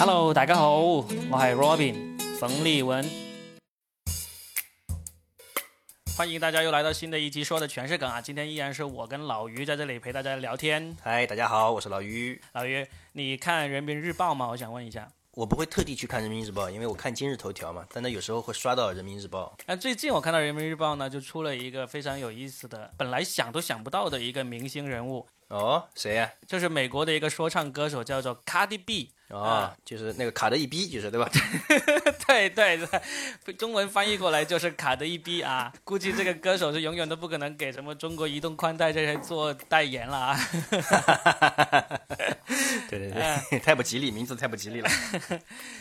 Hello，大家好，我係 Robin 冯立文，欢迎大家又来到新的一期，说的全是梗啊！今天依然是我跟老于在这里陪大家聊天。嗨，大家好，我是老于。老于，你看人民日报吗？我想问一下。我不会特地去看人民日报，因为我看今日头条嘛。但那有时候会刷到人民日报。那最近我看到人民日报呢，就出了一个非常有意思的，本来想都想不到的一个明星人物。哦，谁呀？就是美国的一个说唱歌手，叫做 Cardi B。啊，就是那个卡的一逼，就是对吧？对对对，中文翻译过来就是卡的一逼啊。估计这个歌手是永远都不可能给什么中国移动宽带这些做代言了啊。对 对对，太不吉利，名字太不吉利了。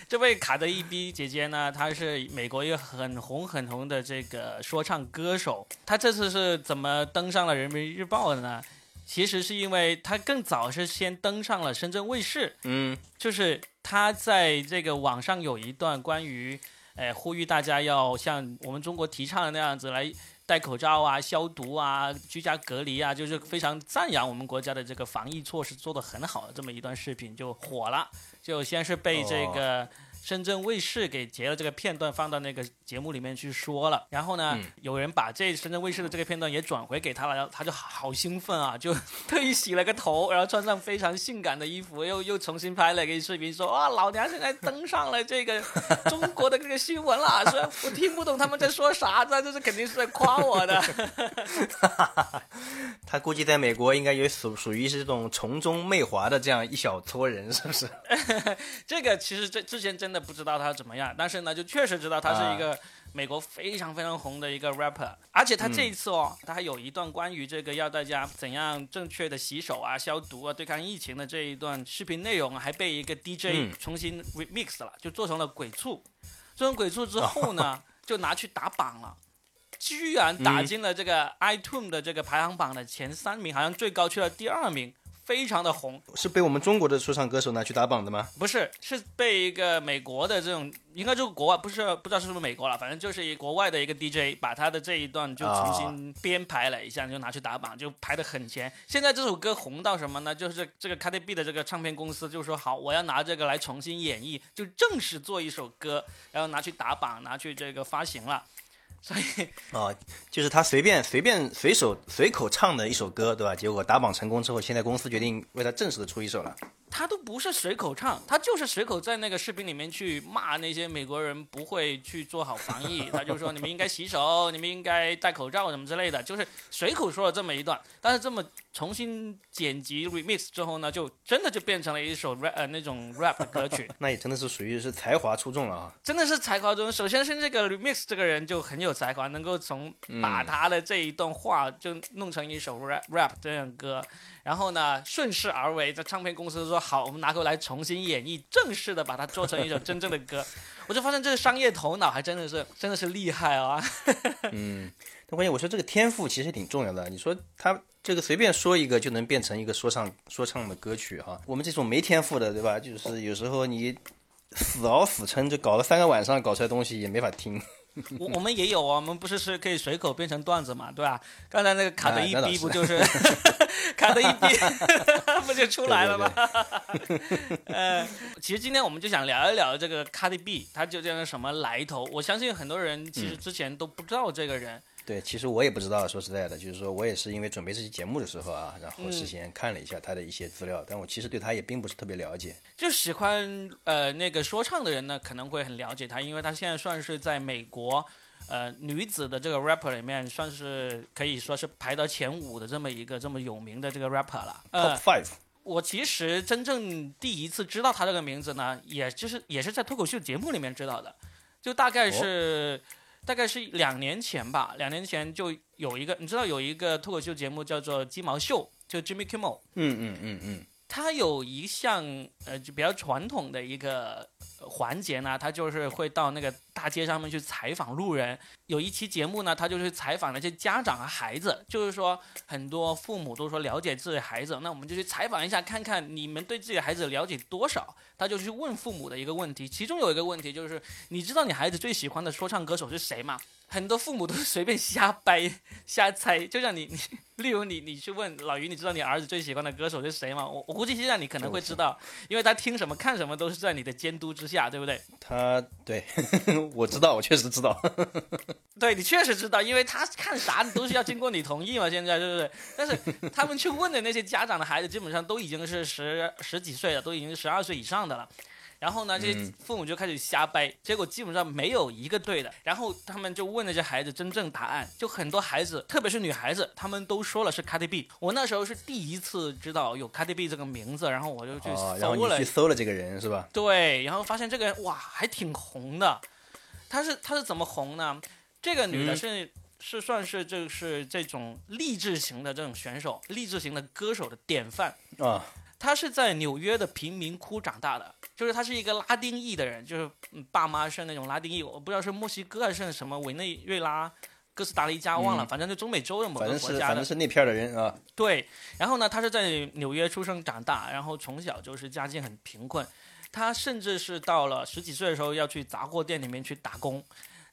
这位卡的一逼姐姐呢，她是美国一个很红很红的这个说唱歌手。她这次是怎么登上了人民日报的呢？其实是因为他更早是先登上了深圳卫视，嗯，就是他在这个网上有一段关于，呃，呼吁大家要像我们中国提倡的那样子来戴口罩啊、消毒啊、居家隔离啊，就是非常赞扬我们国家的这个防疫措施做得很好的这么一段视频就火了，就先是被这个。深圳卫视给截了这个片段放到那个节目里面去说了，然后呢，有人把这深圳卫视的这个片段也转回给他了，然后他就好兴奋啊，就特意洗了个头，然后穿上非常性感的衣服，又又重新拍了一个视频，说哇，老娘现在登上了这个中国的这个新闻了，虽然我听不懂他们在说啥，但这是肯定是在夸我的。他估计在美国应该也属属于是这种从中媚华的这样一小撮人，是不是？这个其实这之前真的。不知道他怎么样，但是呢，就确实知道他是一个美国非常非常红的一个 rapper，而且他这一次哦，他还有一段关于这个要大家怎样正确的洗手啊、消毒啊、对抗疫情的这一段视频内容，还被一个 DJ 重新 remix 了，就做成了鬼畜。做成鬼畜之后 呢，就拿去打榜了，居然打进了这个 iTunes 的这个排行榜的前三名，好像最高去了第二名。非常的红，是被我们中国的说唱歌手拿去打榜的吗？不是，是被一个美国的这种，应该就是国外，不是不知道是不是美国了，反正就是一国外的一个 DJ 把他的这一段就重新编排了一下，就拿去打榜，就排的很前。现在这首歌红到什么呢？就是这个 Cardi B 的这个唱片公司就说好，我要拿这个来重新演绎，就正式做一首歌，然后拿去打榜，拿去这个发行了。所以啊，就是他随便随便随手随口唱的一首歌，对吧？结果打榜成功之后，现在公司决定为他正式的出一首了。他都不是随口唱，他就是随口在那个视频里面去骂那些美国人不会去做好防疫，他就说你们应该洗手，你们应该戴口罩什么之类的，就是随口说了这么一段。但是这么重新剪辑 remix 之后呢，就真的就变成了一首 rap 呃那种 rap 的 歌曲。那也真的是属于是才华出众了啊！真的是才华出众。首先是这个 remix 这个人就很有才华，能够从把他的这一段话就弄成一首 rap rap 这样歌。然后呢，顺势而为，在唱片公司说好，我们拿过来重新演绎，正式的把它做成一首真正的歌。我就发现这个商业头脑还真的是，真的是厉害啊！嗯，但关键我说这个天赋其实挺重要的。你说他这个随便说一个就能变成一个说唱说唱的歌曲哈，我们这种没天赋的，对吧？就是有时候你死熬死撑，就搞了三个晚上，搞出来东西也没法听。我我们也有啊，我们不是是可以随口变成段子嘛，对吧？刚才那个卡的一逼不就是 卡的一逼 不就出来了吗？呃，其实今天我们就想聊一聊这个卡的 B，他究竟是什么来头？我相信很多人其实之前都不知道这个人。对，其实我也不知道，说实在的，就是说我也是因为准备这期节目的时候啊，然后事先看了一下他的一些资料，但我其实对他也并不是特别了解。就喜欢呃那个说唱的人呢，可能会很了解他，因为他现在算是在美国，呃女子的这个 rapper 里面，算是可以说是排到前五的这么一个这么有名的这个 rapper 了。Top five。我其实真正第一次知道他这个名字呢，也就是也是在脱口秀节目里面知道的，就大概是。大概是两年前吧，两年前就有一个，你知道有一个脱口秀节目叫做《鸡毛秀》，就 Jimmy Kimmel。嗯嗯嗯嗯。他有一项呃就比较传统的一个环节呢，他就是会到那个大街上面去采访路人。有一期节目呢，他就是采访那些家长和孩子，就是说很多父母都说了解自己孩子，那我们就去采访一下，看看你们对自己孩子了解多少。他就去问父母的一个问题，其中有一个问题就是，你知道你孩子最喜欢的说唱歌手是谁吗？很多父母都是随便瞎掰、瞎猜，就像你 你，例如你你去问老于，你知道你儿子最喜欢的歌手是谁吗？我我估计现在你可能会知道，因为他听什么看什么都是在你的监督之下，对不对？他对 我知道，我确实知道。对你确实知道，因为他看啥都是要经过你同意嘛，现在对不对？但是他们去问的那些家长的孩子，基本上都已经是十十几岁了，都已经是十二岁以上的了。然后呢，这些父母就开始瞎掰，结果基本上没有一个对的。然后他们就问那些孩子真正答案，就很多孩子，特别是女孩子，他们都说了是 Cardi B。我那时候是第一次知道有 Cardi B 这个名字，然后我就去搜了，去搜了这个人是吧？对，然后发现这个人哇，还挺红的。他是他是怎么红呢？这个女的是是算是就是这种励志型的这种选手，励志型的歌手的典范啊。她是在纽约的贫民窟长大的。就是他是一个拉丁裔的人，就是爸妈是那种拉丁裔，我不知道是墨西哥还是什么委内瑞拉、哥斯达黎加，忘了，反正就中美洲的某个国家的。反正是那片的人啊。对，然后呢，他是在纽约出生长大，然后从小就是家境很贫困，他甚至是到了十几岁的时候要去杂货店里面去打工，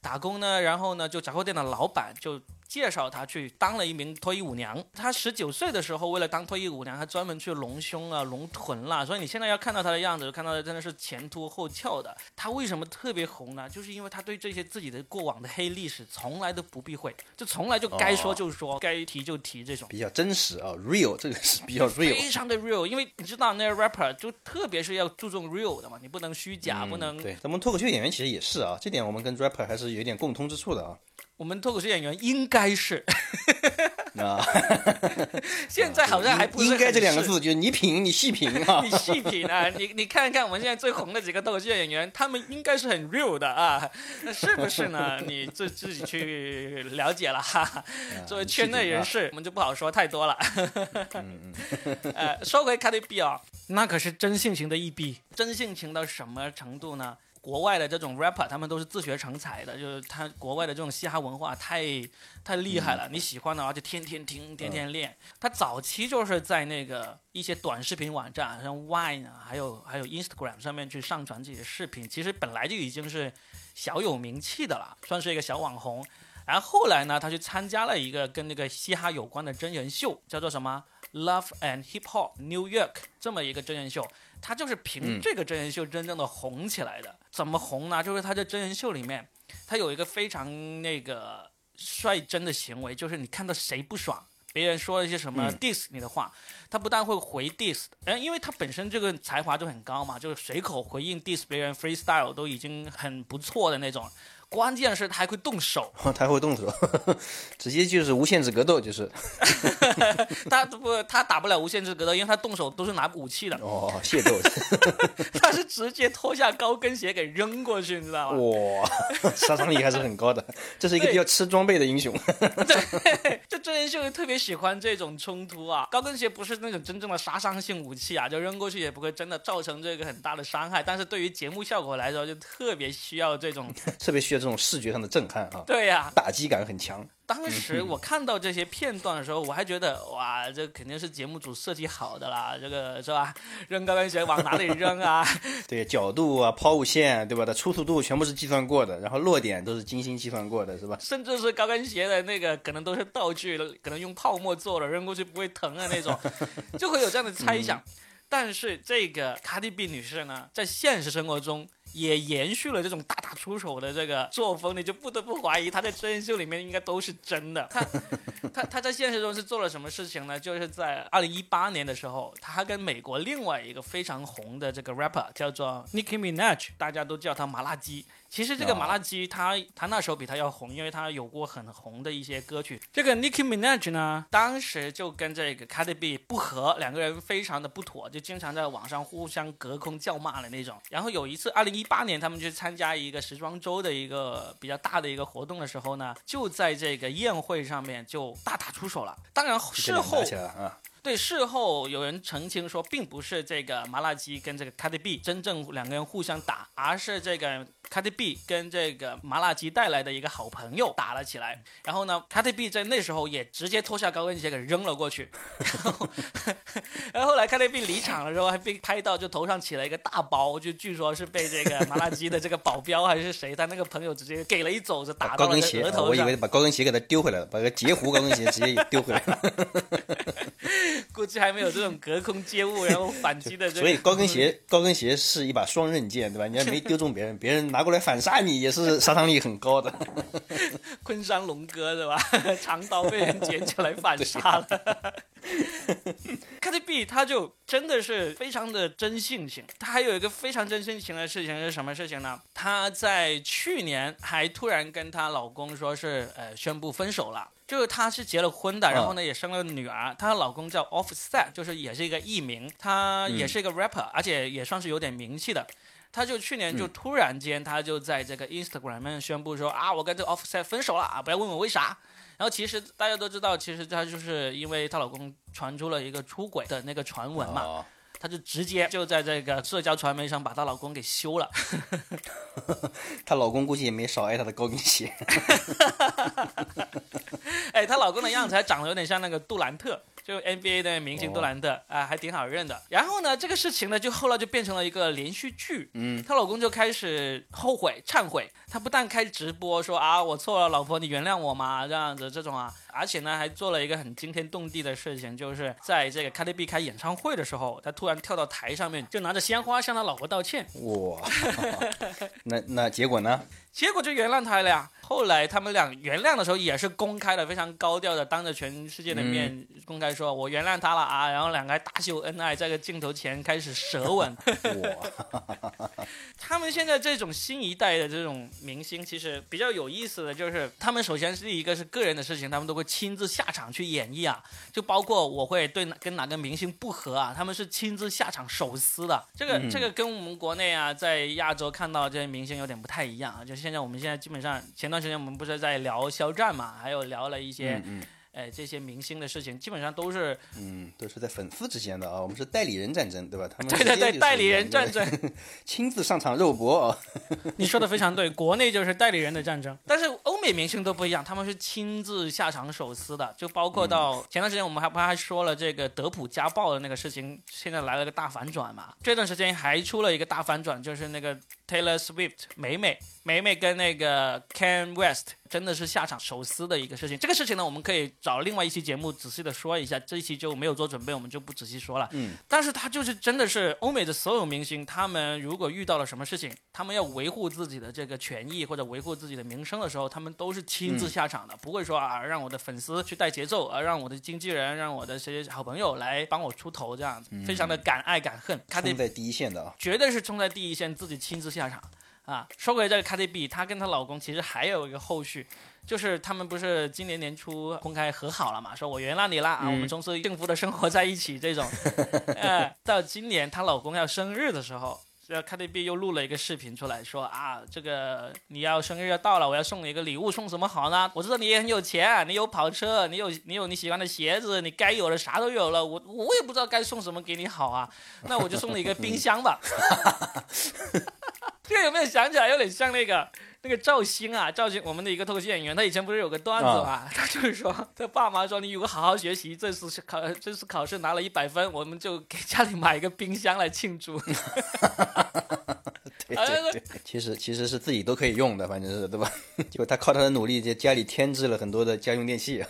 打工呢，然后呢，就杂货店的老板就。介绍他去当了一名脱衣舞娘。他十九岁的时候，为了当脱衣舞娘，还专门去隆胸啊、隆臀啦。所以你现在要看到他的样子，看到的真的是前凸后翘的。他为什么特别红呢？就是因为他对这些自己的过往的黑历史从来都不避讳，就从来就该说就说，该提就提这种。比较真实啊，real，这个是比较 real，非常的 real。因为你知道那些 rapper 就特别是要注重 real 的嘛，你不能虚假，不能。对，咱们脱口秀演员其实也是啊，这点我们跟 rapper 还是有点共通之处的啊。我们脱口秀演员应该是，啊，现在好像还不是应该这两个字，就是你品，你细品啊，你细品啊，你你看看我们现在最红的几个脱口秀演员，他们应该是很 real 的啊，那是不是呢？你自自己去了解了哈。作为圈内人士，我们就不好说太多了。呃，说回 Cardi B 啊，那可是真性情的一逼，真性情到什么程度呢？国外的这种 rapper，他们都是自学成才的，就是他国外的这种嘻哈文化太太厉害了。你喜欢的话就天天听，天天练。他早期就是在那个一些短视频网站，像 Vine 啊，还有还有 Instagram 上面去上传自己的视频。其实本来就已经是小有名气的了，算是一个小网红。然后后来呢，他去参加了一个跟那个嘻哈有关的真人秀，叫做什么 Love and Hip Hop New York 这么一个真人秀。他就是凭这个真人秀真正的红起来的。怎么红呢？就是他在真人秀里面，他有一个非常那个率真的行为，就是你看到谁不爽，别人说了一些什么 diss 你的话，他不但会回 diss，嗯，因为他本身这个才华就很高嘛，就是随口回应 diss 别人 freestyle 都已经很不错的那种。关键是他还会动手，他会动手，直接就是无限制格斗，就是。他不，他打不了无限制格斗，因为他动手都是拿武器的。哦，械斗。他是直接脱下高跟鞋给扔过去，你知道吗？哇，杀伤力还是很高的。这是一个比较吃装备的英雄。对，就真人秀特别喜欢这种冲突啊。高跟鞋不是那种真正的杀伤性武器啊，就扔过去也不会真的造成这个很大的伤害。但是对于节目效果来说，就特别需要这种，特别需要。这种视觉上的震撼啊，对呀，打击感很强。当时我看到这些片段的时候，我还觉得哇，这肯定是节目组设计好的啦，这个是吧？扔高跟鞋往哪里扔啊？对，角度啊，抛物线，对吧？它出土度全部是计算过的，然后落点都是精心计算过的，是吧？甚至是高跟鞋的那个，可能都是道具，可能用泡沫做的，扔过去不会疼啊那种，就会有这样的猜想。但是这个卡迪 B 女士呢，在现实生活中。也延续了这种大打出手的这个作风，你就不得不怀疑他在真人秀里面应该都是真的。他他他在现实中是做了什么事情呢？就是在二零一八年的时候，他跟美国另外一个非常红的这个 rapper 叫做 Nicki Minaj，大家都叫他麻辣鸡。其实这个麻辣鸡，他他那时候比他要红，因为他有过很红的一些歌曲。这个 Nicki Minaj 呢，当时就跟这个 Cardi B 不和，两个人非常的不妥，就经常在网上互相隔空叫骂的那种。然后有一次，二零一八年他们去参加一个时装周的一个比较大的一个活动的时候呢，就在这个宴会上面就大打出手了。当然事后。对，事后有人澄清说，并不是这个麻辣鸡跟这个 Cardi B 真正两个人互相打，而是这个 Cardi B 跟这个麻辣鸡带来的一个好朋友打了起来。然后呢，Cardi B 在那时候也直接脱下高跟鞋给扔了过去。然后，然后后来来 Cardi B 离场的时候还被拍到，就头上起了一个大包，就据说是被这个麻辣鸡的这个保镖还是谁，他那个朋友直接给了一肘子打到了高跟鞋，额头上我以为。把高跟鞋给他丢回来了，把个截胡高跟鞋直接丢回来了。估计还没有这种隔空接物然后反击的这个。所以高跟鞋，高跟鞋是一把双刃剑，对吧？你还没丢中别人，别人拿过来反杀你，也是杀伤力很高的。昆山龙哥是吧？长刀被人捡起来反杀了。Cardi B 他就真的是非常的真性情，他还有一个非常真性情的事情是什么事情呢？她在去年还突然跟她老公说是呃宣布分手了。就是她是结了婚的，然后呢也生了女儿，她的老公叫 Offset，就是也是一个艺名，他也是一个 rapper，、而且也算是有点名气的。他就去年就突然间，他就在这个 Instagram 上宣布说啊，我跟这个 Offset 分手了啊，不要问我为啥。然后其实大家都知道，其实她就是因为她老公传出了一个出轨的那个传闻嘛，哦她就直接就在这个社交传媒上把她老公给休了。她老公估计也没少挨她的高跟鞋。哎，她老公的样子还长得有点像那个杜兰特，就 NBA 的明星杜兰特啊、还挺好认的。然后呢，这个事情呢，就后来就变成了一个连续剧。嗯，她老公就开始后悔、忏悔。他不但开直播说啊，我错了，老婆，你原谅我嘛，这样子这种啊，而且呢，还做了一个很惊天动地的事情，就是在这个 Cardi B 开演唱会的时候，他突然跳到台上面，就拿着鲜花向他老婆道歉。哇，那那结果呢？结果就原谅他了呀。后来他们俩原谅的时候也是公开的，非常高调的，当着全世界的面公开说：“我原谅他了啊。”然后两个还大秀恩爱，在个镜头前开始舌吻。哇，他们现在这种新一代的这种明星，其实比较有意思的就是，他们首先是一个是个人的事情，他们都会亲自下场去演绎啊，就包括我会对哪跟哪个明星不和啊，他们是亲自下场手撕的。这个、这个跟我们国内啊，在亚洲看到这些明星有点不太一样啊。就现在我们现在基本上，前段时间我们不是在聊肖战嘛，还有聊了一些。嗯哎，这些明星的事情基本上都是嗯，都是在粉丝之间的啊，我们是代理人战争，对吧？他们对对对，代理人战争，亲自上场肉搏啊。你说的非常对，国内就是代理人的战争，但是欧美明星都不一样，他们是亲自下场手撕的，就包括到前段时间我们还不还说了这个德普家暴的那个事情，现在来了个大反转嘛。这段时间还出了一个大反转，就是那个 Taylor Swift 美美美美跟那个 Ken West 真的是下场手撕的一个事情。这个事情呢，我们可以找另外一期节目仔细的说一下，这一期就没有做准备，我们就不仔细说了。嗯，但是他就是真的是欧美的所有明星，他们如果遇到了什么事情，他们要维护自己的这个权益或者维护自己的名声的时候，他们都是亲自下场的，不会说啊让我的粉丝去带节奏，啊让我的经纪人、让我的这些好朋友来帮我出头，这样子，非常的敢爱敢恨。他得冲在第一线的啊。绝对是冲在第一线，自己亲自下场啊。说回这个 Cardi B，她跟她老公其实还有一个后续，就是他们不是今年年初公开和好了嘛，说我原谅你了啊，我们从此幸福的生活在一起这种。呃，到今年她老公要生日的时候。这 Cardi B 又录了一个视频出来说啊，这个你要生日要到了，我要送你一个礼物，送什么好呢？我知道你也很有钱，你有跑车，你有你有你喜欢的鞋子，你该有的啥都有了，我我也不知道该送什么给你好啊，那我就送你一个冰箱吧。这个有没有想起来有点像那个那个赵鑫啊？赵鑫，我们的一个脱口秀演员，他以前不是有个段子嘛？他就是说，他爸妈说你如果好好学习，这次考这次考试拿了一百分，我们就给家里买一个冰箱来庆祝。对哎对对，其实其实是自己都可以用的，反正是对吧？结果他靠他的努力，在家里添置了很多的家用电器。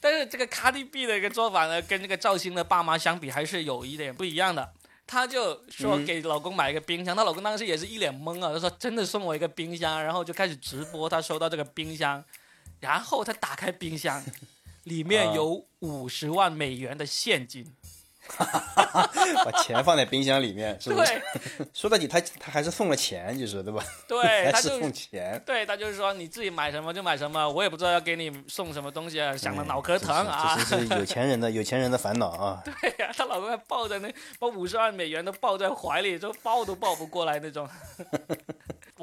但是这个 Cardi B 的一个做法呢，跟这个赵鑫的爸妈相比，还是有一点不一样的。她就说给老公买一个冰箱，她、老公当时也是一脸懵啊，他说真的送我一个冰箱，然后就开始直播她收到这个冰箱，然后她打开冰箱，里面有五十万美元的现金。把钱放在冰箱里面，是不是？对 说到底他，他还是送了钱，就是对吧？对，还是他就送钱。对他就是说你自己买什么就买什么，我也不知道要给你送什么东西啊，想的脑壳疼啊。这是有钱人的有钱人的烦恼啊！对呀、她老公还抱着那把五十万美元都抱在怀里，就抱都抱不过来那种。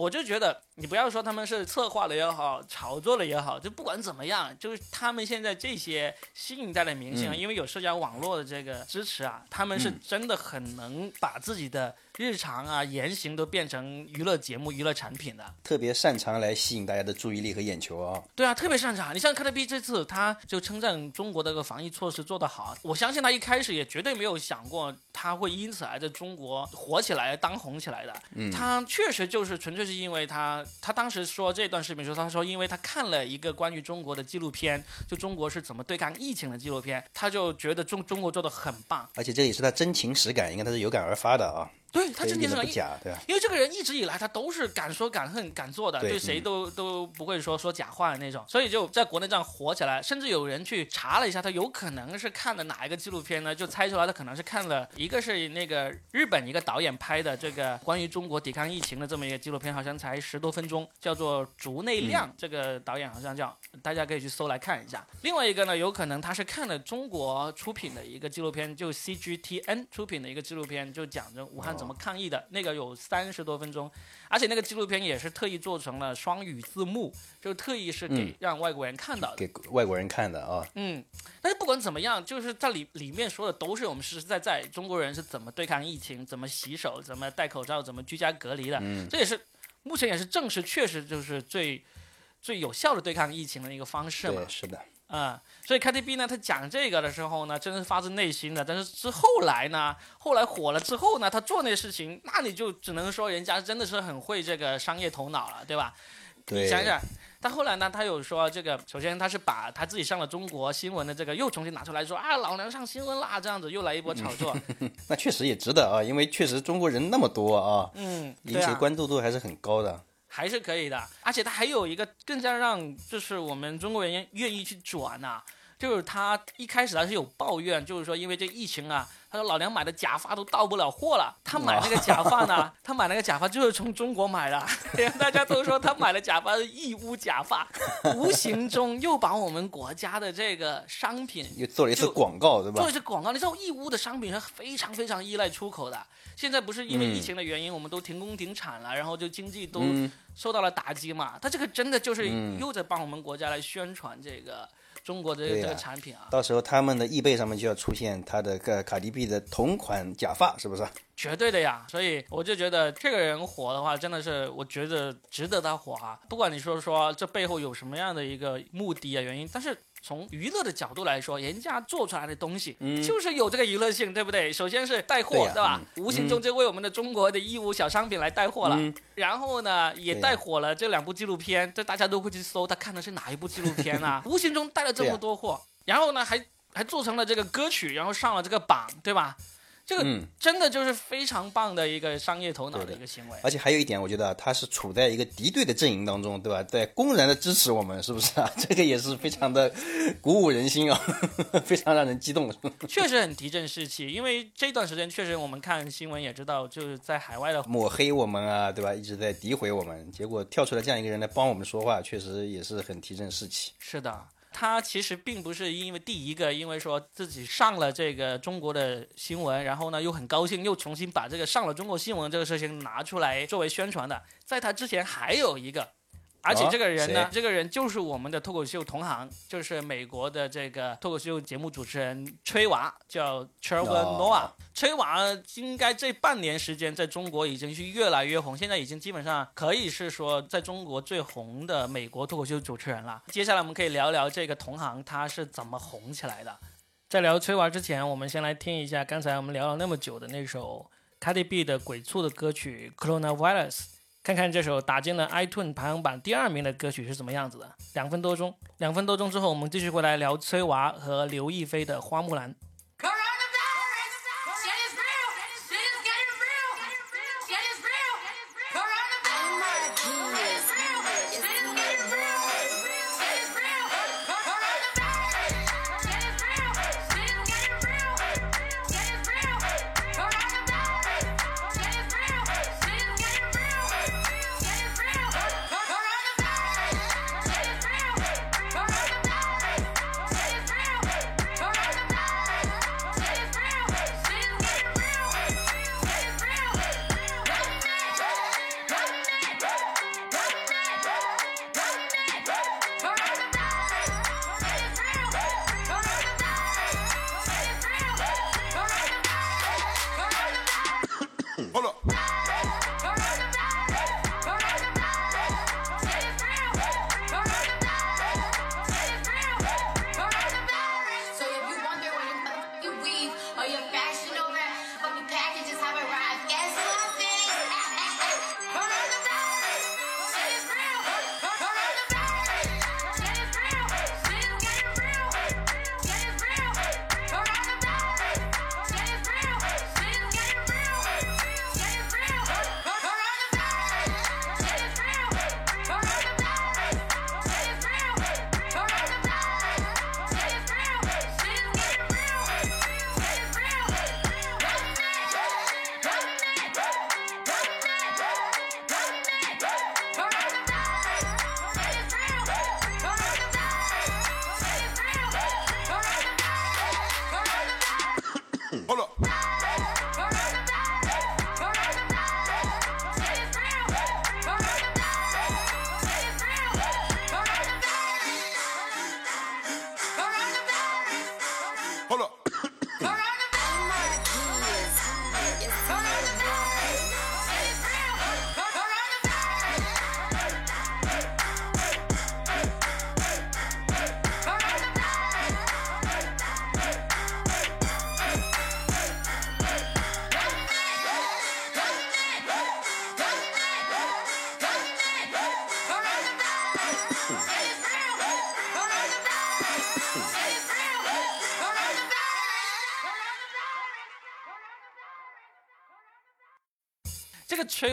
我就觉得，你不要说他们是策划了也好，炒作的也好，就不管怎么样，就是他们现在这些新一代的明星因为有社交网络的这个支持啊，他们是真的很能把自己的日常啊言行都变成娱乐节目、娱乐产品的。特别擅长来吸引大家的注意力和眼球啊。对啊，特别擅长。你像 KTB 这次，他就称赞中国的这个防疫措施做得好。我相信他一开始也绝对没有想过他会因此而在中国火起来、当红起来的。嗯，他确实就是纯粹是因为他，他当时说这段视频时候，他说因为他看了一个关于中国的纪录片，就中国是怎么对抗疫情的纪录片，他就觉得中中国做的很棒。而且这也是他真情实感，应该他是有感而发的啊。对他真的是不假，对吧？因为这个人一直以来他都是敢说敢恨敢做的，对谁都都不会说说假话的那种，所以就在国内这样火起来。甚至有人去查了一下，他有可能是看了哪一个纪录片呢？就猜出来他可能是看了一个是那个日本一个导演拍的这个关于中国抵抗疫情的这么一个纪录片，好像才十多分钟，叫做竹内亮，这个导演好像叫，大家可以去搜来看一下。另外一个呢，有可能他是看了中国出品的一个纪录片，就 CGTN 出品的一个纪录片，就讲着武汉怎么抗议的那。那个有三十多分钟，而且那个纪录片也是特意做成了双语字幕，就特意是给让外国人看到的，给外国人看的啊。嗯，但是不管怎么样，就是在里里面说的都是我们实实在在中国人是怎么对抗疫情、怎么洗手、怎么戴口罩、怎么居家隔离的。嗯，这也是目前也是证实，确实就是最最有效的对抗疫情的一个方式嘛。对，是的。嗯，所以 KTB 呢，他讲这个的时候呢，真是发自内心的。但是之后来呢，后来火了之后呢，他做那事情，那你就只能说人家真的是很会这个商业头脑了，对吧？对。你想想，他后来呢，他有说这个，首先他是把他自己上了中国新闻的这个又重新拿出来说啊，老娘上新闻啦，这样子又来一波炒作。那确实也值得啊，因为确实中国人那么多啊，嗯，引起关注度还是很高的。还是可以的，而且它还有一个更加让就是我们中国人愿意去转呐，就是他一开始他是有抱怨，就是说因为这疫情啊。他说：“老娘买的假发都到不了货了。他买那个假发呢？他买那个假发就是从中国买的。大家都说他买的假发是义乌假发，无形中又把我们国家的这个商品又做了一次广告，对吧？做一次广告。你知道义乌的商品是非常非常依赖出口的。现在不是因为疫情的原因，我们都停工停产了，然后就经济都受到了打击嘛。他这个真的就是又在帮我们国家来宣传这个。”中国的这个产品啊，到时候他们的易贝上面就要出现他的个卡迪 B 的同款假发，是不是？绝对的呀，所以我就觉得这个人火的话，真的是我觉得值得他火啊。不管你说说这背后有什么样的一个目的啊原因，但是。从娱乐的角度来说，人家做出来的东西就是有这个娱乐性，对不对？首先是带货，对吧？无形中就为我们的中国的义乌小商品来带货了。然后呢，也带火了这两部纪录片，这大家都会去搜，他看的是哪一部纪录片啊？无形中带了这么多货，然后呢，还还做成了这个歌曲，然后上了这个榜，对吧？这个真的就是非常棒的一个商业头脑的一个行为，而且还有一点，我觉得他是处在一个敌对的阵营当中，对吧？在公然的支持我们，是不是啊？这个也是非常的鼓舞人心啊，非常让人激动。确实很提振士气，因为这段时间确实我们看新闻也知道，就是在海外的抹黑我们啊，对吧？一直在诋毁我们，结果跳出来这样一个人来帮我们说话，确实也是很提振士气。是的。他其实并不是因为第一个，因为说自己上了这个中国的新闻，然后呢又很高兴，又重新把这个上了中国新闻这个事情拿出来作为宣传的。在他之前还有一个。而且这个人呢，这个人就是我们的脱口秀同行，就是美国的这个脱口秀节目主持人崔娃，叫 Trevor Noah。崔娃应该这半年时间在中国已经是越来越红，现在已经基本上可以是说在中国最红的美国脱口秀主持人了。接下来我们可以聊聊这个同行他是怎么红起来的。在聊崔娃之前，我们先来听一下刚才我们聊了那么久的那首 Cardi B 的鬼畜的歌曲 Coronavirus。看看这首打进了 iTunes 排行榜第二名的歌曲是什么样子的。两分多钟，两分多钟之后，我们继续回来聊崔娃和刘亦菲的《花木兰》。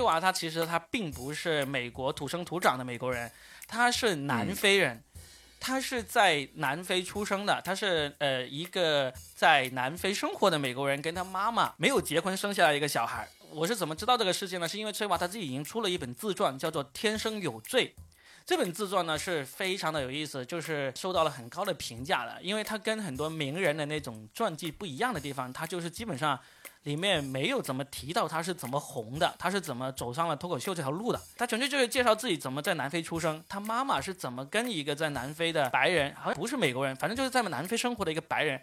娃他其实他并不是美国土生土长的美国人，他是南非人，他是在南非出生的，他是呃一个在南非生活的美国人，跟他妈妈没有结婚生下来一个小孩。我是怎么知道这个事情呢？是因为崔娃他自己已经出了一本自传，叫做《天生有罪》。这本自传呢是非常的有意思，就是受到了很高的评价的，因为它跟很多名人的那种传记不一样的地方，它就是基本上里面没有怎么提到他是怎么红的，他是怎么走上了脱口秀这条路的，他纯粹就是介绍自己怎么在南非出生，他妈妈是怎么跟一个在南非的白人，好像不是美国人，反正就是在南非生活的一个白人。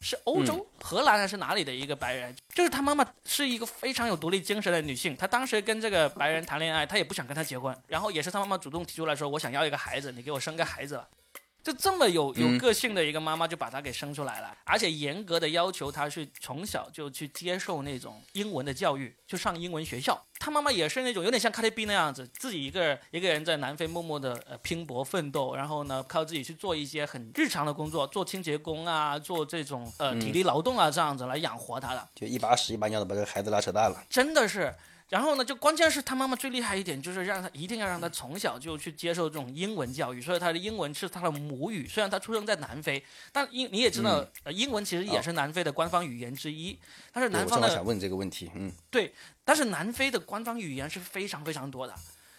是欧洲、荷兰还是哪里的一个白人？就是他妈妈是一个非常有独立精神的女性。她当时跟这个白人谈恋爱，她也不想跟他结婚，然后也是他妈妈主动提出来说：“我想要一个孩子，你给我生个孩子。”就这么有有个性的一个妈妈，就把他给生出来了，而且严格的要求他去从小就去接受那种英文的教育，就上英文学校。他妈妈也是那种有点像卡特宾那样子，自己一个一个人在南非默默的呃拼搏奋斗，然后呢靠自己去做一些很日常的工作，做清洁工啊，做这种呃体力劳动啊，这样子来养活他的。就一把屎一把尿的把这个孩子拉扯大了。真的是。然后呢，就关键是他妈妈最厉害一点，就是让他一定要让他从小就去接受这种英文教育，所以他的英文是他的母语。虽然他出生在南非，但英你也知道，呃，英文其实也是南非的官方语言之一。但是南方的，我想问这个问题，嗯，对，但是南非的官方语言是非常非常多的，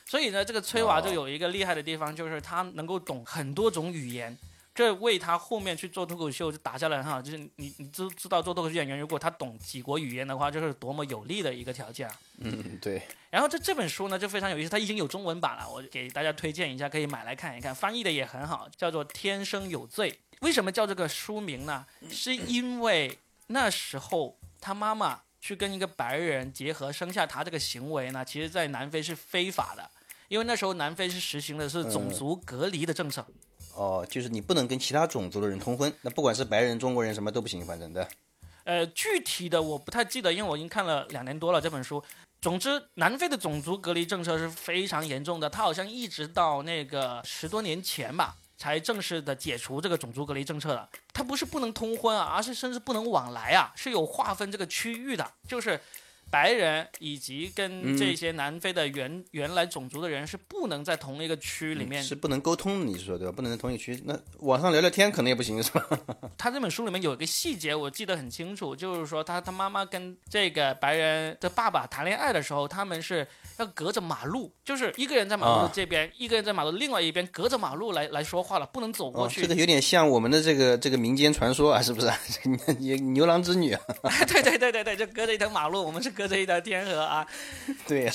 所以呢，这个崔娃就有一个厉害的地方，就是他能够懂很多种语言。这为他后面去做脱口秀就打下来哈，就是你你知知道做脱口秀演员，如果他懂几国语言的话，就是多么有利的一个条件。嗯，对。然后这这本书呢就非常有意思，它已经有中文版了，我给大家推荐一下，可以买来看一看，翻译的也很好，叫做《天生有罪》。为什么叫这个书名呢？是因为那时候他妈妈去跟一个白人结合生下他这个行为呢，其实在南非是非法的，因为那时候南非是实行的是种族隔离的政策。哦，就是你不能跟其他种族的人通婚，那不管是白人、中国人什么都不行，反正的。呃，具体的我不太记得，因为我已经看了两年多了这本书。总之，南非的种族隔离政策是非常严重的，它好像一直到那个十多年前吧，才正式的解除这个种族隔离政策的。它不是不能通婚啊，而是甚至不能往来啊，是有划分这个区域的，就是。白人以及跟这些南非的原原来种族的人是不能在同一个区里面，是不能沟通，你说对吧？不能在同一区，那网上聊聊天可能也不行，是吧？他这本书里面有一个细节，我记得很清楚，就是说他他妈妈跟这个白人的爸爸谈恋爱的时候，他们是要隔着马路，就是一个人在马路这边，一个人在马路另外一边，隔着马路来来说话了，不能走过去。这个有点像我们的这个这个民间传说啊，是不是？牛 牛郎织女啊？对对对对对，就隔着一条马路，我们是隔。隔着一条天河啊，对呀，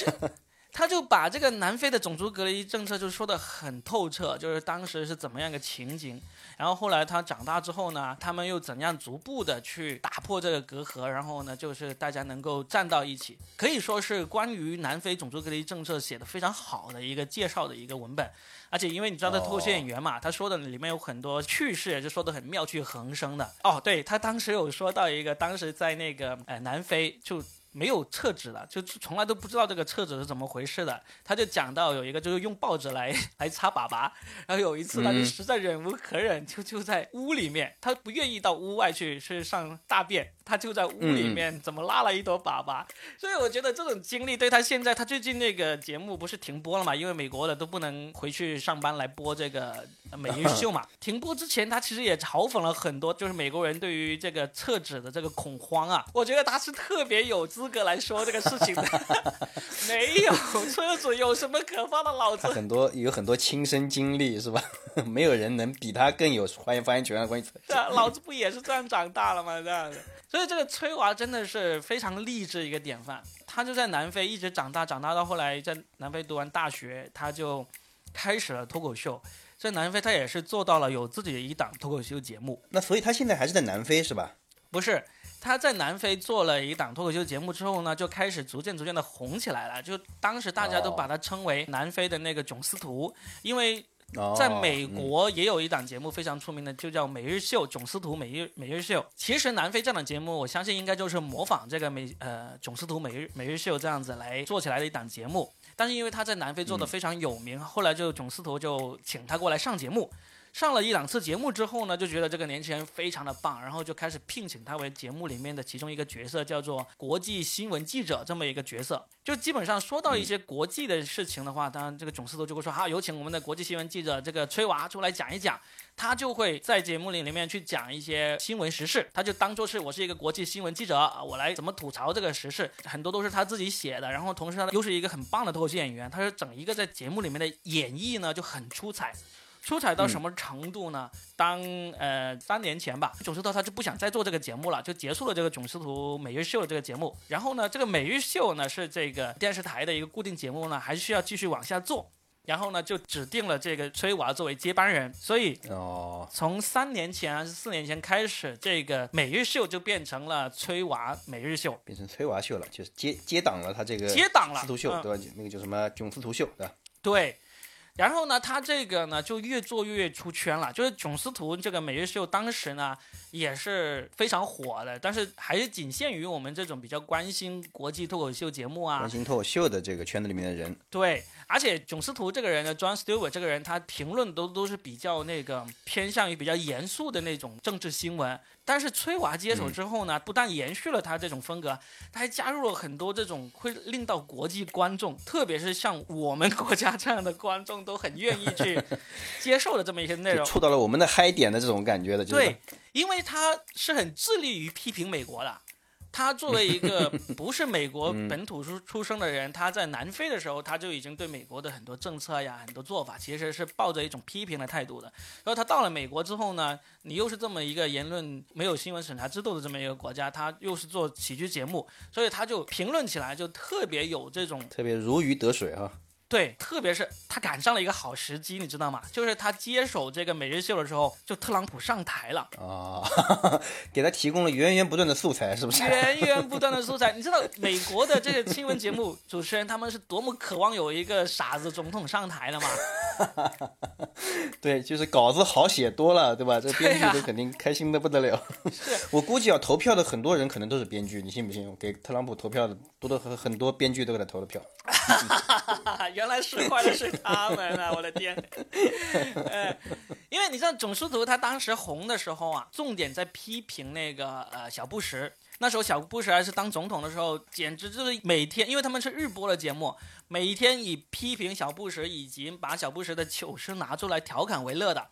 他就把这个南非的种族隔离政策就说的很透彻，就是当时是怎么样一个情景，然后后来他长大之后呢，他们又怎样逐步的去打破这个隔阂，然后呢，就是大家能够站到一起，可以说是关于南非种族隔离政策写的非常好的一个介绍的一个文本，而且因为你知道他脱口秀演员嘛，他说的里面有很多趣事，就说的很妙趣横生的。哦，对他当时有说到一个，当时在那个呃南非就。没有厕纸了，就从来都不知道这个厕纸是怎么回事的。他就讲到有一个就是用报纸来 来擦粑粑，然后有一次他就实在忍无可忍，就就在屋里面，他不愿意到屋外去去上大便。他就在屋里面，怎么拉了一坨粑粑？所以我觉得这种经历对他现在，他最近那个节目不是停播了嘛？因为美国的都不能回去上班来播这个美 日秀嘛。停播之前，他其实也嘲讽了很多，就是美国人对于这个厕纸的这个恐慌啊。我觉得他是特别有资格来说这个事情的。没有车主有什么可怕的？老子很多有很多亲身经历是吧？没有人能比他更有发言发言权的关系。对啊，老子不也是这样长大了吗？这样的。所以这个崔娃真的是非常励志一个典范。他就在南非一直长大，长大到后来在南非读完大学，他就开始了脱口秀。在南非，他也是做到了有自己的一档脱口秀节目。那所以他现在还是在南非是吧？不是，他在南非做了一档脱口秀节目之后呢，就开始逐渐逐渐的红起来了。就当时大家都把他称为南非的那个囧司徒，因为。在美国也有一档节目非常出名的，就叫《每日秀》囧司徒每日每日秀。其实南非这档节目，我相信应该就是模仿这个美呃囧司徒每日每日秀这样子来做起来的一档节目。但是因为他在南非做的非常有名，后来就囧司徒就请他过来上节目。上了一两次节目之后呢，就觉得这个年轻人非常的棒，然后就开始聘请他为节目里面的其中一个角色，叫做国际新闻记者这么一个角色。就基本上说到一些国际的事情的话，当然这个囧司图就会说，好，有请我们的国际新闻记者这个崔娃出来讲一讲。他就会在节目里里面去讲一些新闻时事，他就当做是我是一个国际新闻记者，我来怎么吐槽这个时事，很多都是他自己写的。然后同时他又是一个很棒的脱口秀演员，他是整一个在节目里面的演绎呢就很出彩，出彩到什么程度呢？当呃三年前吧，囧司图他就不想再做这个节目了，就结束了这个囧司图每日秀这个节目。然后呢，这个每日秀呢是这个电视台的一个固定节目呢，还需要继续往下做。然后呢，就指定了这个崔娃作为接班人，所以哦，从三年前还是四年前开始，这个每日秀就变成了崔娃每日秀，变成崔娃秀了，就是接接档了他这个接档了司徒秀，嗯对吧？那个叫什么囧司徒秀，对吧？对。然后呢，他这个呢就越做越出圈了。就是囧司图这个每日秀，当时呢也是非常火的，但是还是仅限于我们这种比较关心国际脱口秀节目啊关，心脱口秀的这个圈子里面的人，对，而且囧司徒这个人呢，John Stewart 这个人，他评论都都是比较那个偏向于比较严肃的那种政治新闻。但是崔娃接手之后呢，不但延续了他这种风格，他还加入了很多这种会令到国际观众，特别是像我们国家这样的观众都很愿意去 接受的这么一些内容。触到了我们的嗨点的这种感觉的，就是对，因为他是很致力于批评美国的。他作为一个 不是美国本土出出生的人，他在南非的时候，他就已经对美国的很多政策呀、很多做法，其实是抱着一种批评的态度的。然后他到了美国之后呢，你又是这么一个言论没有新闻审查制度的这么一个国家，他又是做喜剧节目，所以他就评论起来就特别有这种特别如鱼得水哈。对，特别是他赶上了一个好时机，你知道吗？就是他接手这个每日秀的时候，就特朗普上台了。啊，给他提供了源源不断的素材，是不是？源源不断的素材，你知道美国的这个新闻节目主持人他们是多么渴望有一个傻子总统上台的吗？对，就是稿子好写多了，对吧？这编剧都肯定开心的不得了。我估计要投票的很多人可能都是编剧，你信不信？给特朗普投票的多多很很多编剧都给他投了票。哈 原来是坏的是他们啊！我的天，呃，因为你知道总司图他当时红的时候啊，重点在批评那个呃小布什。那时候小布什还是当总统的时候，简直就是每天，因为他们是日播的节目，每天以批评小布什以及把小布什的糗事拿出来调侃为乐的。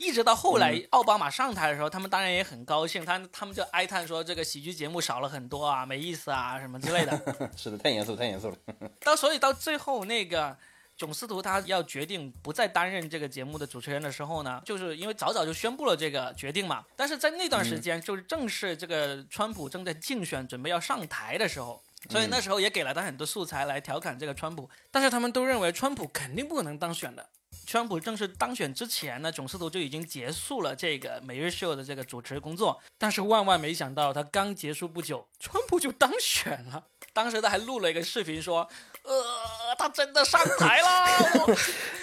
一直到后来奥巴马上台的时候，他们当然也很高兴，他他们就哀叹说这个喜剧节目少了很多啊，没意思啊什么之类的。是的，太严肃，太严肃了。到所以到最后那个囧司徒他要决定不再担任这个节目的主持人的时候呢，就是因为早早就宣布了这个决定嘛。但是在那段时间，就是正是这个川普正在竞选准备要上台的时候。所以那时候也给了他很多素材来调侃这个川普，但是他们都认为川普肯定不能当选的。川普正式当选之前呢，总司图就已经结束了这个每日秀的这个主持工作，但是万万没想到，他刚结束不久，川普就当选了。当时他还录了一个视频说：“呃，他真的上台了。我 ”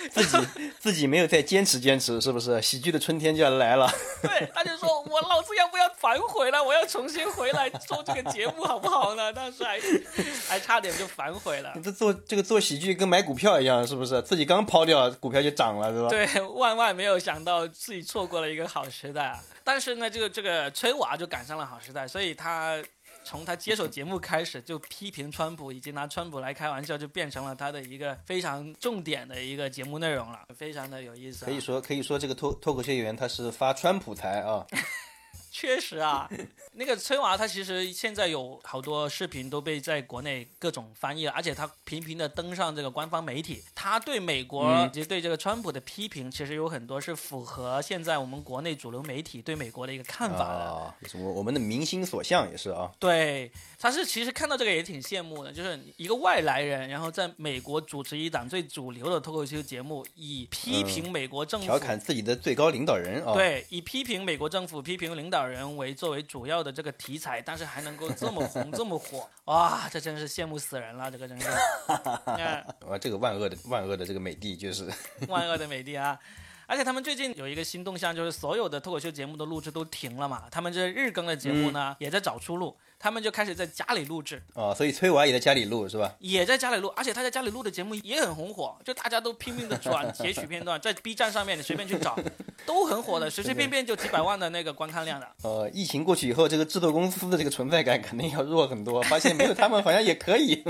自己自己没有再坚持坚持，是不是？喜剧的春天就要来了。对，他就说：“我老子要不要反悔了？我要重新回来做这个节目，好不好呢？”当时还 还差点就反悔了。这做这个做喜剧跟买股票一样，是不是？自己刚抛掉，股票就涨了，是吧？对，万万没有想到自己错过了一个好时代啊！但是呢，这个这个崔娃就赶上了好时代，所以他从他接手节目开始就批评川普，以及拿川普来开玩笑，就变成了他的一个非常重点的一个节目内容了，非常的有意思、可以说，可以说这个脱脱口秀演员他是发川普财啊。确实啊，那个崔娃他其实现在有好多视频都被在国内各种翻译了，而且他频频的登上这个官方媒体。他对美国以及对这个川普的批评，其实有很多是符合现在我们国内主流媒体对美国的一个看法的。我我们的民心所向，也是啊。对，他是其实看到这个也挺羡慕的，就是一个外来人，然后在美国主持一档最主流的脱口秀节目，以批评美国政府、调侃自己的最高领导人啊。，对，以批评美国政府、批评领导人为作为主要的这个题材，但是还能够这么红、这么火，哇，这真是羡慕死人了，这个真是，嗯，啊，这个万恶的万恶的这个美帝就是，万恶的美帝啊！而且他们最近有一个新动向，就是所有的脱口秀节目的录制都停了嘛，他们这日更的节目呢、也在找出路。他们就开始在家里录制，哦，所以崔娃也在家里录是吧？也在家里录，而且他在家里录的节目也很红火，就大家都拼命的转截取片段，在 B 站上面你随便去找，都很火的，随随便便就几百万的那个观看量的。呃，疫情过去以后，这个制作公司的这个存在感肯定要弱很多，发现没有他们好像也可以。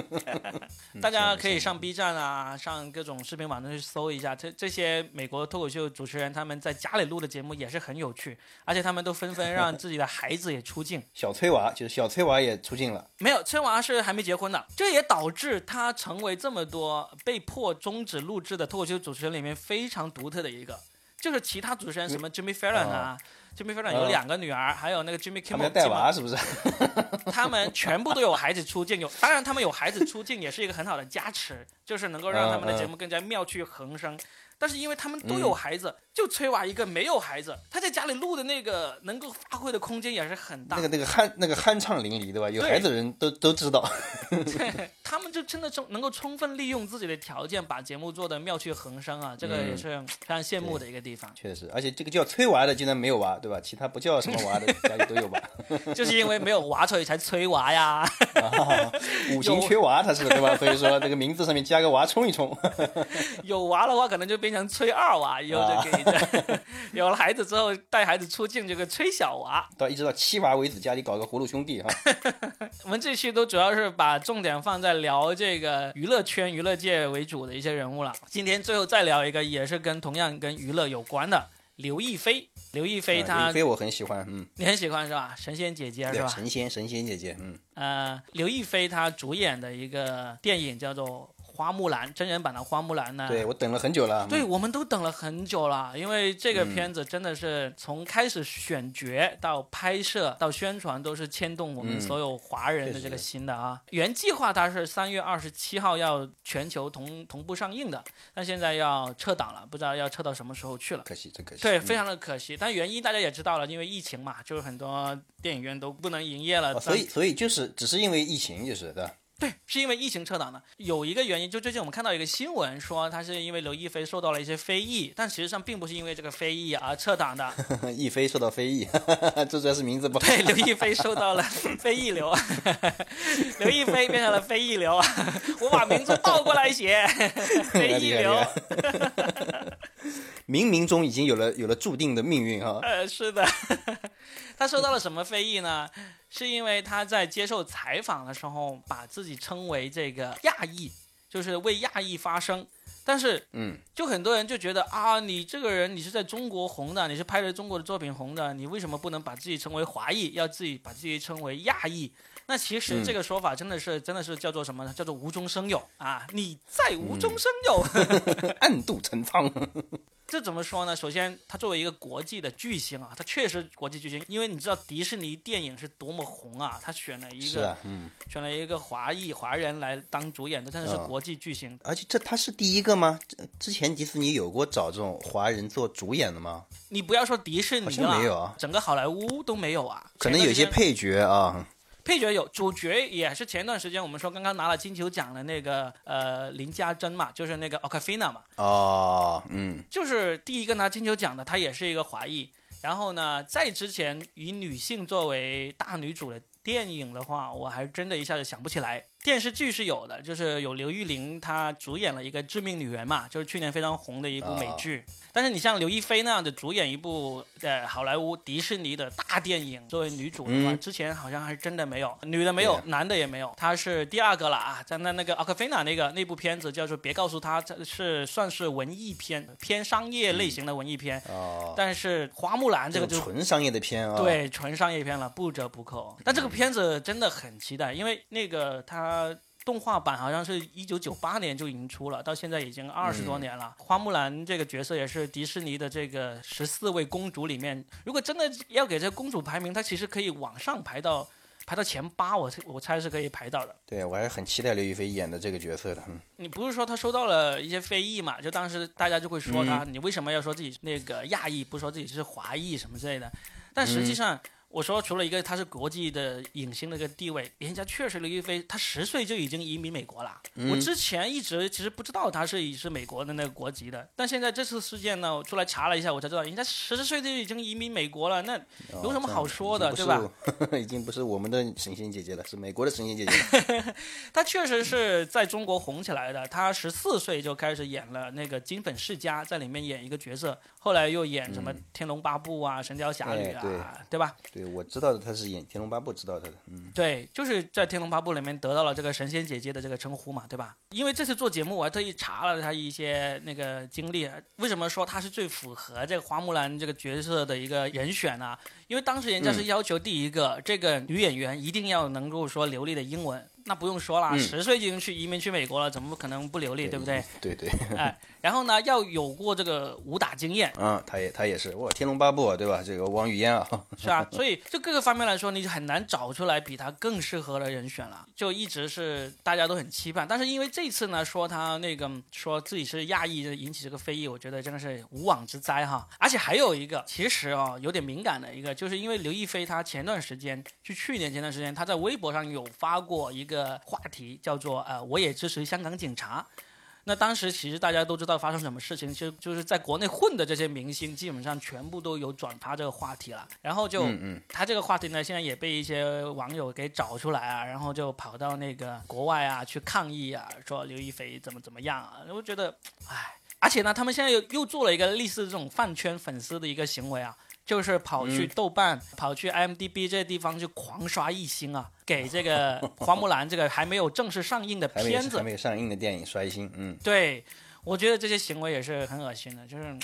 大家可以上 B 站啊，上各种视频网站去搜一下，这这些美国脱口秀主持人他们在家里录的节目也是很有趣，而且他们都纷纷让自己的孩子也出镜。小崔娃就是小崔娃也出镜了，没有，崔娃是还没结婚的，这也导致他成为这么多被迫终止录制的脱口秀主持人里面非常独特的一个。就是其他主持人什么 Jimmy Fallon 啊、j i m m y Fallon 有两个女儿，还有那个 Jimmy Kimmel，要带娃是不是？他们全部都有孩子出镜，有当然他们有孩子出镜也是一个很好的加持，就是能够让他们的节目更加妙趣横生。但是因为他们都有孩子，就崔娃一个没有孩子，他在家里录的那个能够发挥的空间也是很大那。个那个酣那个酣畅淋漓，对吧？有孩子的人都都知道。对，他们就真的充能够充分利用自己的条件，把节目做的妙趣横生啊，这个也是非常羡慕的一个地方。确实，而且这个叫崔娃的竟然没有娃，对吧？其他不叫什么娃的家里都有娃。就是因为没有娃，所以才催娃呀。啊，五行缺娃，他是对吧？所以说这个名字上面加个娃冲一冲。有娃的话，可能就变成催二娃，以后就可 有了孩子之后，带孩子出镜，这个催小娃。到一直到七娃为止，家里搞个葫芦兄弟哈。我们这期都主要是把重点放在聊这个娱乐圈、娱乐界为主的一些人物了。今天最后再聊一个，也是跟同样跟娱乐有关的刘亦菲。刘亦菲她刘亦菲我很喜欢，嗯，你很喜欢是吧？神仙姐姐是，吧？神仙神仙姐姐，嗯，呃，刘亦菲她主演的一个电影叫做《花木兰》，真人版的《花木兰》呢。对我等了很久了。对，嗯，我们都等了很久了，因为这个嗯片子真的是从开始选角到拍摄到宣传，都是牵动我们嗯所有华人的这个心的啊。原计划它是三月二十七号要全球同同步上映的，但现在要撤档了，不知道要撤到什么时候去了。可惜，真可惜。对，嗯非常的可惜，但原因大家也知道了，因为疫情嘛，就是很多电影院都不能营业了。哦所以所以就是只是因为疫情，就是对吧？对，是因为疫情撤档的。有一个原因，就最近我们看到一个新闻说，他是因为刘亦菲受到了一些非议，但实际上并不是因为这个非议而撤档的。亦菲受到非议，这主要是名字不好。对，刘亦菲受到了 非议流，刘亦菲变成了非议流，我把名字倒过来写，非议流。冥冥中已经有了有了注定的命运哈。呃，是的，他受到了什么非议呢？是因为他在接受采访的时候，把自己称为这个亚裔，就是为亚裔发声。但是，嗯，就很多人就觉得啊，你这个人你是在中国红的，你是拍着中国的作品红的，你为什么不能把自己称为华裔，要自己把自己称为亚裔？那其实嗯这个说法真的是、真的是叫做什么呢？叫做无中生有啊！你在无中生有。暗度陈仓。这怎么说呢？首先，他作为一个国际的巨星啊，他确实国际巨星，因为你知道迪士尼电影是多么红啊，他选了一个、啊，嗯，选了一个华裔华人来当主演的，真的是嗯国际巨星。而且这他是第一个吗？之前迪士尼有过找这种华人做主演的吗？你不要说迪士尼了，没有啊整个好莱坞都没有啊。可能有一些配角啊。配角有，主角也是前段时间我们说刚刚拿了金球奖的那个呃林家珍嘛，就是那个 Okafina 嘛，哦，嗯，就是第一个拿金球奖的，她也是一个华裔。然后呢，在之前以女性作为大女主的电影的话，我还真的一下子想不起来。电视剧是有的，就是有刘玉玲她主演了一个《致命女人》嘛，就是去年非常红的一部美剧。但是你像刘亦菲那样的主演一部呃好莱坞迪士尼的大电影作为女主的话，嗯之前好像还真的没有，女的没有，男的也没有，她是第二个了啊。在那那个奥克菲娜那个那部片子叫做《别告诉她》，这是算是文艺片，偏商业类型的文艺片。哦，但是花木兰这个就种纯商业的片啊。，对纯商业片了，不折不扣。但这个片子真的很期待，因为那个它。动画版好像是一九九八年就已经出了，到现在已经二十多年了。花木兰这个角色也是迪士尼的这个十四位公主里面，如果真的要给这个公主排名，她其实可以往上排到排到前八，我我猜是可以排到的。对我还是很期待刘亦菲演的这个角色的。嗯你不是说她收到了一些非议嘛？就当时大家就会说她，你为什么要说自己那个亚裔，不说自己是华裔什么之类的？但实际上，我说除了一个他是国际的影星的一个地位，人家确实刘亦菲，她十岁就已经移民美国了。嗯我之前一直其实不知道她是是美国的那个国籍的，但现在这次事件呢，我出来查了一下，我才知道人家十岁就已经移民美国了，那有什么好说的，对吧？吧？已经不是我们的神仙姐姐了，是美国的神仙姐姐。她确实是在中国红起来的。她十四岁就开始演了那个《金粉世家》，在里面演一个角色，后来又演什么《天龙八部》啊，《神雕侠侣》啊，对吧？对，我知道的，她是演《天龙八部》，知道她的。嗯，对，就是在《天龙八部》里面得到了这个神仙姐姐的这个称呼嘛，对吧？因为这次做节目，我还特意查了她一些那个经历。为什么说她是最符合这个花木兰这个角色的一个人选呢？因为当时人家是要求第一个，这个女演员一定要能够说流利的英文。那不用说了，十岁就已经去移民去美国了，怎么可能不流利，对不对？对对。哎，然后呢，要有过这个武打经验，啊，他也他也是哇，《天龙八部》啊对吧？这个王语嫣啊，是啊，所以就各个方面来说，你就很难找出来比他更适合的人选了，就一直是大家都很期盼。但是因为这次呢，说他那个说自己是亚裔，引起这个非议，我觉得真的是无妄之灾哈。而且还有一个，其实哦有点敏感的一个，就是因为刘亦菲她前段时间，就去年前段时间，她在微博上有发过一个话题，叫做呃我也支持香港警察。那当时其实大家都知道发生什么事情，其实就是在国内混的这些明星，基本上全部都有转发这个话题了。然后就嗯嗯，他这个话题呢，现在也被一些网友给找出来啊，然后就跑到那个国外啊去抗议啊，说刘亦菲怎么怎么样啊。我觉得，唉，而且呢，他们现在又又做了一个类似这种饭圈粉丝的一个行为啊。就是跑去豆瓣、跑去 IMDB 这些地方去狂刷一星啊，给这个 花木兰这个还没有正式上映的片子还没有上映的电影刷一星，嗯，对，我觉得这些行为也是很恶心的，就是，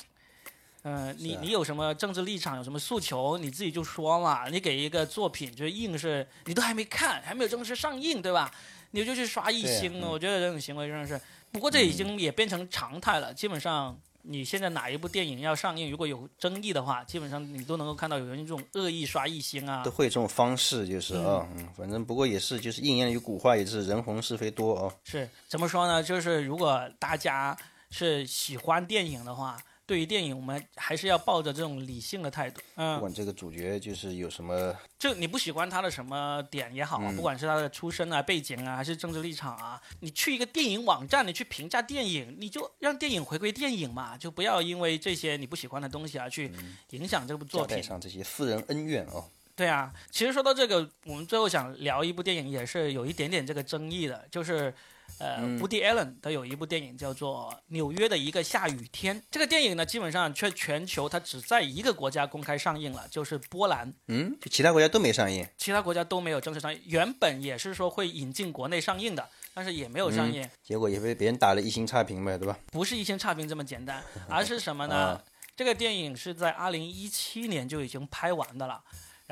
嗯、你啊你有什么政治立场，有什么诉求，你自己就说嘛。你给一个作品，就硬是你都还没看，还没有正式上映，对吧？你就去刷一对星，嗯我觉得这种行为真的是，不过这已经也变成常态了，基本上。你现在哪一部电影要上映，如果有争议的话，基本上你都能够看到有人这种恶意刷一星啊都，会这种方式，就是啊，嗯，反正不过也是，就是应验于古话，也是人红是非多啊。是怎么说呢？就是如果大家是喜欢电影的话，对于电影我们还是要抱着这种理性的态度。嗯不嗯，管这个主角就是有什么，就你不喜欢他的什么点也好啊，不管是他的出身啊、背景啊，还是政治立场啊，你去一个电影网站，你去评价电影，你就让电影回归电影嘛，就不要因为这些你不喜欢的东西啊，去影响这部作品。带上这些私人恩怨啊。对啊，其实说到这个，我们最后想聊一部电影，也是有一点点这个争议的，就是。呃，Woody Allen 的有一部电影叫做《纽约的一个下雨天》。这个电影呢，基本上却全球它只在一个国家公开上映了，就是波兰，嗯，就其他国家都没上映，其他国家都没有正式上映。原本也是说会引进国内上映的，但是也没有上映。结果也被别人打了一星差评呗，对吧？不是一星差评这么简单，而是什么呢？啊这个电影是在二零一七年就已经拍完的了。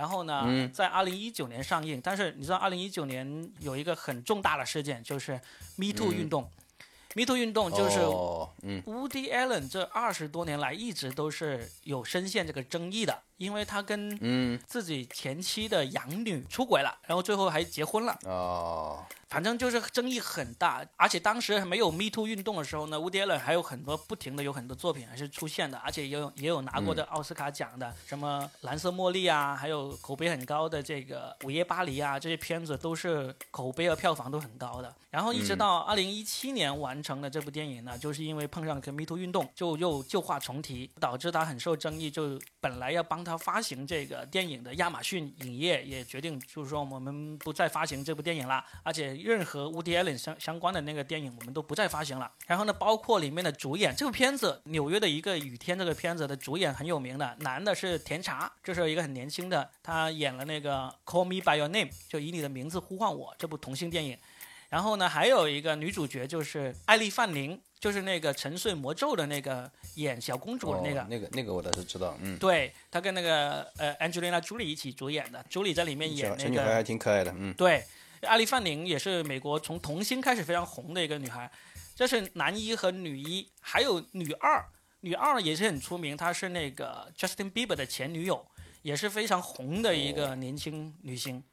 然后呢，嗯。在二零一九年上映，但是你知道，二零一九年有一个很重大的事件，就是 Me Too 运动。Me Too 运动就是嗯哦，嗯。Woody Allen 这二十多年来一直都是有深陷这个争议的，因为他跟嗯自己前妻的养女出轨了，然后最后还结婚了。哦，反正就是争议很大，而且当时还没有 Me Too 运动的时候呢，Woody Allen 还有很多不停的有很多作品还是出现的，而且也有也有拿过的奥斯卡奖的，什么蓝色茉莉啊，还有口碑很高的这个午夜巴黎啊，这些片子都是口碑和票房都很高的。然后一直到二零一七年完成的这部电影呢，就是因为碰上个 Me Too 运动，就又旧话重提，导致他很受争议，就本来要帮他他发行这个电影的亚马逊影业也决定，就是说我们不再发行这部电影了，而且任何 Woody Allen 相相关的那个电影我们都不再发行了。然后呢，包括里面的主演，这部片子《纽约的一个雨天》这个片子的主演很有名的，男的是甜茶，这是一个很年轻的，他演了那个《Call Me by Your Name》，就以你的名字呼唤我这部同性电影。然后呢，还有一个女主角就是艾丽范宁，就是那个《沉睡魔咒》的那个演小公主的那个。哦那个那个我倒是知道，嗯，对，她跟那个呃 Angelina Jolie 一起主演的，Jolie 在里面演那小小女孩还挺可爱的，嗯，对，阿丽范宁也是美国从童星开始非常红的一个女孩，这是男一和女一，还有女二，女二也是很出名，她是那个 Justin Bieber 的前女友，也是非常红的一个年轻女星。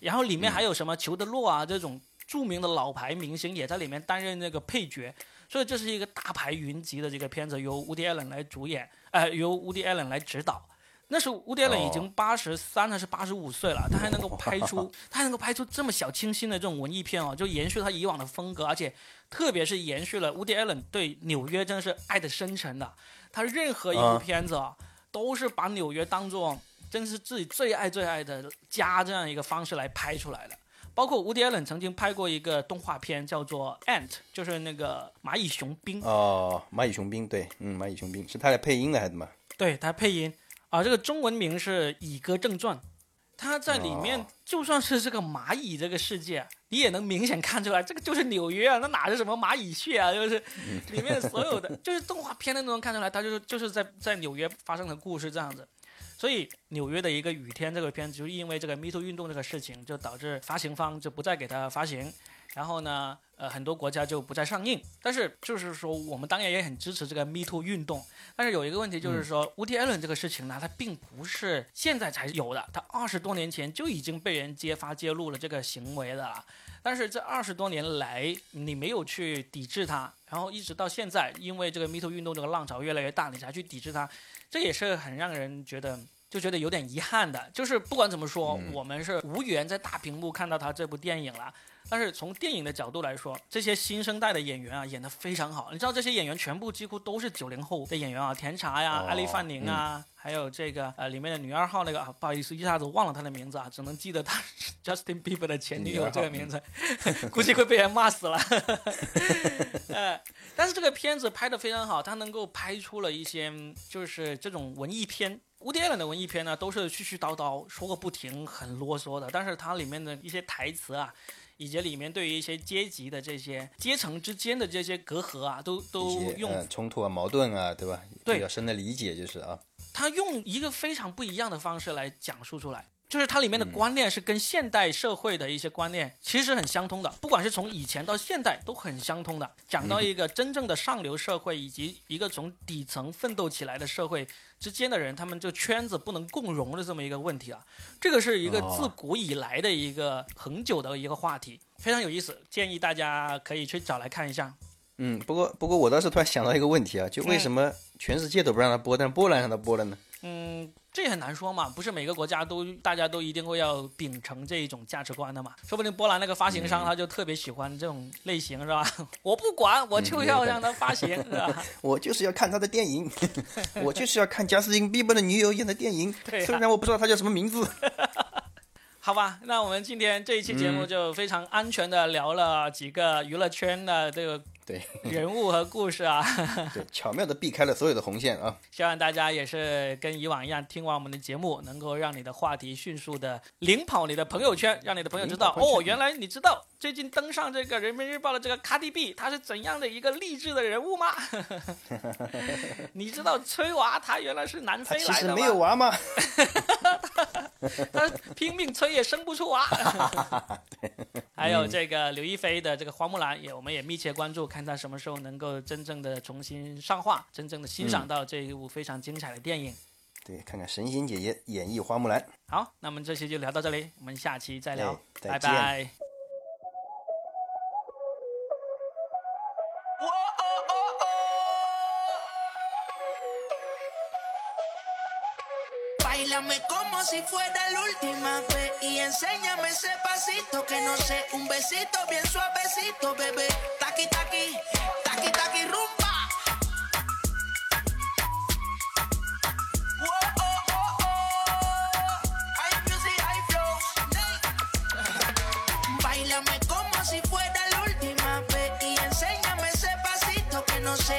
然后里面还有什么裘德洛啊这种著名的老牌明星也在里面担任那个配角，所以这是一个大牌云集的这个片子，由 Woody Allen 来主演，呃，由 Woody Allen 来指导。那时候乌迪艾伦已经八十三还是八十五岁了，他还能够拍出，他还能够拍出这么小清新的这种文艺片哦，就延续他以往的风格，而且特别是延续了乌迪艾伦对纽约真的是爱的深沉的，他任何一部片子啊，都是把纽约当做真是自己最爱最爱的家这样一个方式来拍出来的。包括伍迪·艾伦曾经拍过一个动画片，叫做《Ant》，就是那个蚂蚁雄兵。哦，蚂蚁雄兵，对，嗯，蚂蚁雄兵是他来配音的还是么？对他配音啊，这个中文名是《蚁哥正传》。他在里面就算是这个蚂蚁这个世界，你也能明显看出来，这个就是纽约啊，那哪是什么蚂蚁穴啊？就是里面所有的，就是动画片的都能看出来，他就是就是在在纽约发生的故事这样子。所以纽约的一个雨天这个片子，就因为这个 Me Too 运动这个事情，就导致发行方就不再给他发行，然后呢，呃，很多国家就不再上映。但是就是说，我们当然也很支持这个 Me Too 运动。但是有一个问题就是说，乌迪·艾伦这个事情呢，它并不是现在才有的，它二十多年前就已经被人揭发揭露了这个行为的了。但是这二十多年来，你没有去抵制它，然后一直到现在，因为这个 Me Too 运动这个浪潮越来越大，你才去抵制它。这也是很让人觉得就觉得有点遗憾的，就是不管怎么说，我们是无缘在大屏幕看到他这部电影了。但是从电影的角度来说，这些新生代的演员啊演得非常好。你知道这些演员全部几乎都是九零后的演员啊，甜茶呀、艾丽范宁啊，还有这个呃里面的女二号那个啊，不好意思一下子忘了她的名字啊，只能记得她 Justin Bieber 的前女友这个名字，估计会被人骂死了。呃，但是这个片子拍得非常好，它能够拍出了一些就是这种文艺片。乌迪·艾伦的文艺片呢，都是絮絮叨叨说个不停，很啰嗦的。但是它里面的一些台词啊，以及里面对于一些阶级的这些阶层之间的这些隔阂啊，都都用冲突啊、矛盾啊，对吧？对，比较深的理解就是啊。他用一个非常不一样的方式来讲述出来。就是它里面的观念是跟现代社会的一些观念其实很相通的，不管是从以前到现代都很相通的。讲到一个真正的上流社会以及一个从底层奋斗起来的社会之间的人，他们就圈子不能共融的这么一个问题啊，这个是一个自古以来的一个很久的一个话题，非常有意思，建议大家可以去找来看一下。嗯，不过不过我倒是突然想到一个问题啊，就为什么全世界都不让他播，但波兰让他播了呢？嗯。这也很难说嘛，不是每个国家都大家都一定会要秉承这一种价值观的嘛。说不定波兰那个发行商他就特别喜欢这种类型，是吧？我不管，我就要让他发行，是吧？我就是要看他的电影，我就是要看贾斯汀·比伯的女友演的电影，虽然我不知道他叫什么名字。好吧，那我们今天这一期节目就非常安全的聊了几个娱乐圈的这个对。人物和故事啊，对，巧妙的避开了所有的红线啊。希望大家也是跟以往一样，听完我们的节目，能够让你的话题迅速的领跑你的朋友圈，让你的朋友知道哦，原来你知道最近登上这个人民日报的这个卡迪 B，他是怎样的一个励志的人物吗？你知道崔娃他原来是南非来的吗？没有娃吗？他拼命催也生不出娃。还有这个刘亦菲的这个花木兰也，我们也密切关注，看她什么时候能够真正的重新上画，真正的欣赏到这一部非常精彩的电影。对，看看神仙姐姐演绎花木兰。好，那我们这期就聊到这里，我们下期再聊，拜拜。Si fuera la última vez. Y enséñame ese pasito que no sé, un besito bien suavecito, bebé. Taqui taqui, taqui taqui rumba. Bailame como si fuera la última vez. Y enséñame ese pasito que no sé,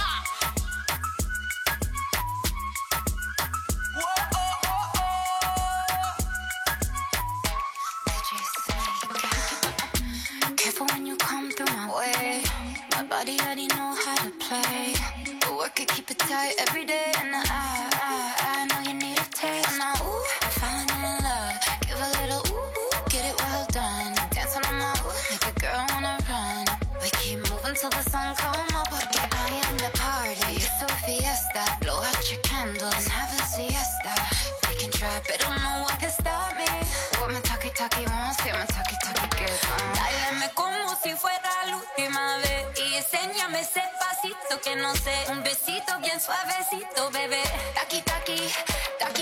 could keep it tight every day and I Enséñame ese pasito que no sé. Un besito bien suavecito, bebé. Taqui, taqui, taqui.